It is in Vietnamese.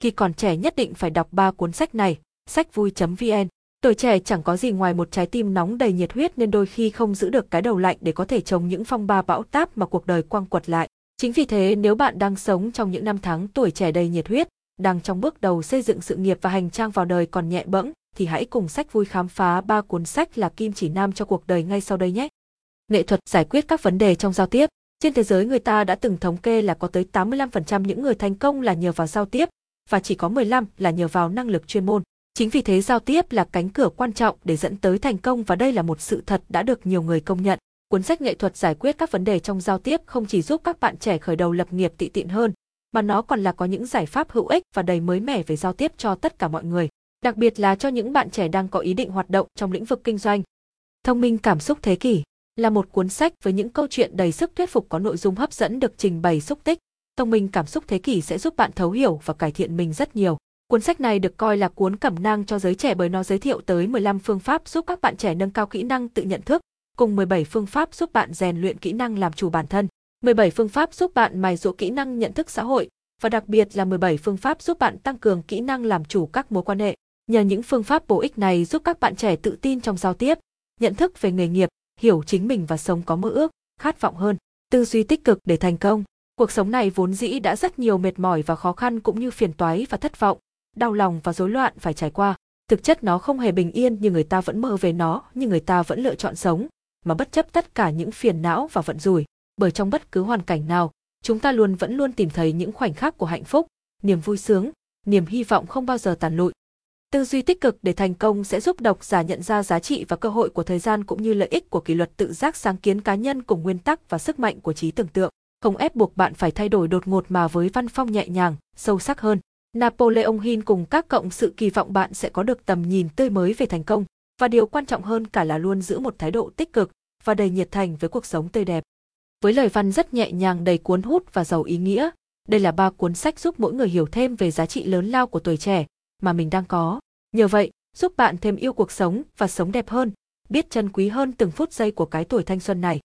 khi còn trẻ nhất định phải đọc ba cuốn sách này, sách vui.vn. Tuổi trẻ chẳng có gì ngoài một trái tim nóng đầy nhiệt huyết nên đôi khi không giữ được cái đầu lạnh để có thể chống những phong ba bão táp mà cuộc đời quăng quật lại. Chính vì thế nếu bạn đang sống trong những năm tháng tuổi trẻ đầy nhiệt huyết, đang trong bước đầu xây dựng sự nghiệp và hành trang vào đời còn nhẹ bẫng, thì hãy cùng sách vui khám phá ba cuốn sách là kim chỉ nam cho cuộc đời ngay sau đây nhé. Nghệ thuật giải quyết các vấn đề trong giao tiếp. Trên thế giới người ta đã từng thống kê là có tới 85% những người thành công là nhờ vào giao tiếp, và chỉ có 15 là nhờ vào năng lực chuyên môn. Chính vì thế giao tiếp là cánh cửa quan trọng để dẫn tới thành công và đây là một sự thật đã được nhiều người công nhận. Cuốn sách nghệ thuật giải quyết các vấn đề trong giao tiếp không chỉ giúp các bạn trẻ khởi đầu lập nghiệp tị tiện hơn, mà nó còn là có những giải pháp hữu ích và đầy mới mẻ về giao tiếp cho tất cả mọi người, đặc biệt là cho những bạn trẻ đang có ý định hoạt động trong lĩnh vực kinh doanh. Thông minh cảm xúc thế kỷ là một cuốn sách với những câu chuyện đầy sức thuyết phục có nội dung hấp dẫn được trình bày xúc tích. Thông minh cảm xúc thế kỷ sẽ giúp bạn thấu hiểu và cải thiện mình rất nhiều. Cuốn sách này được coi là cuốn cẩm nang cho giới trẻ bởi nó giới thiệu tới 15 phương pháp giúp các bạn trẻ nâng cao kỹ năng tự nhận thức, cùng 17 phương pháp giúp bạn rèn luyện kỹ năng làm chủ bản thân, 17 phương pháp giúp bạn mài dũa kỹ năng nhận thức xã hội và đặc biệt là 17 phương pháp giúp bạn tăng cường kỹ năng làm chủ các mối quan hệ. Nhờ những phương pháp bổ ích này giúp các bạn trẻ tự tin trong giao tiếp, nhận thức về nghề nghiệp, hiểu chính mình và sống có mơ ước, khát vọng hơn, tư duy tích cực để thành công. Cuộc sống này vốn dĩ đã rất nhiều mệt mỏi và khó khăn cũng như phiền toái và thất vọng, đau lòng và rối loạn phải trải qua. Thực chất nó không hề bình yên như người ta vẫn mơ về nó, nhưng người ta vẫn lựa chọn sống, mà bất chấp tất cả những phiền não và vận rủi. Bởi trong bất cứ hoàn cảnh nào, chúng ta luôn vẫn luôn tìm thấy những khoảnh khắc của hạnh phúc, niềm vui sướng, niềm hy vọng không bao giờ tàn lụi. Tư duy tích cực để thành công sẽ giúp độc giả nhận ra giá trị và cơ hội của thời gian cũng như lợi ích của kỷ luật tự giác sáng kiến cá nhân cùng nguyên tắc và sức mạnh của trí tưởng tượng, không ép buộc bạn phải thay đổi đột ngột mà với văn phong nhẹ nhàng, sâu sắc hơn. Napoleon Hill cùng các cộng sự kỳ vọng bạn sẽ có được tầm nhìn tươi mới về thành công, và điều quan trọng hơn cả là luôn giữ một thái độ tích cực và đầy nhiệt thành với cuộc sống tươi đẹp. Với lời văn rất nhẹ nhàng đầy cuốn hút và giàu ý nghĩa, đây là ba cuốn sách giúp mỗi người hiểu thêm về giá trị lớn lao của tuổi trẻ mà mình đang có. Nhờ vậy, giúp bạn thêm yêu cuộc sống và sống đẹp hơn, biết trân quý hơn từng phút giây của cái tuổi thanh xuân này.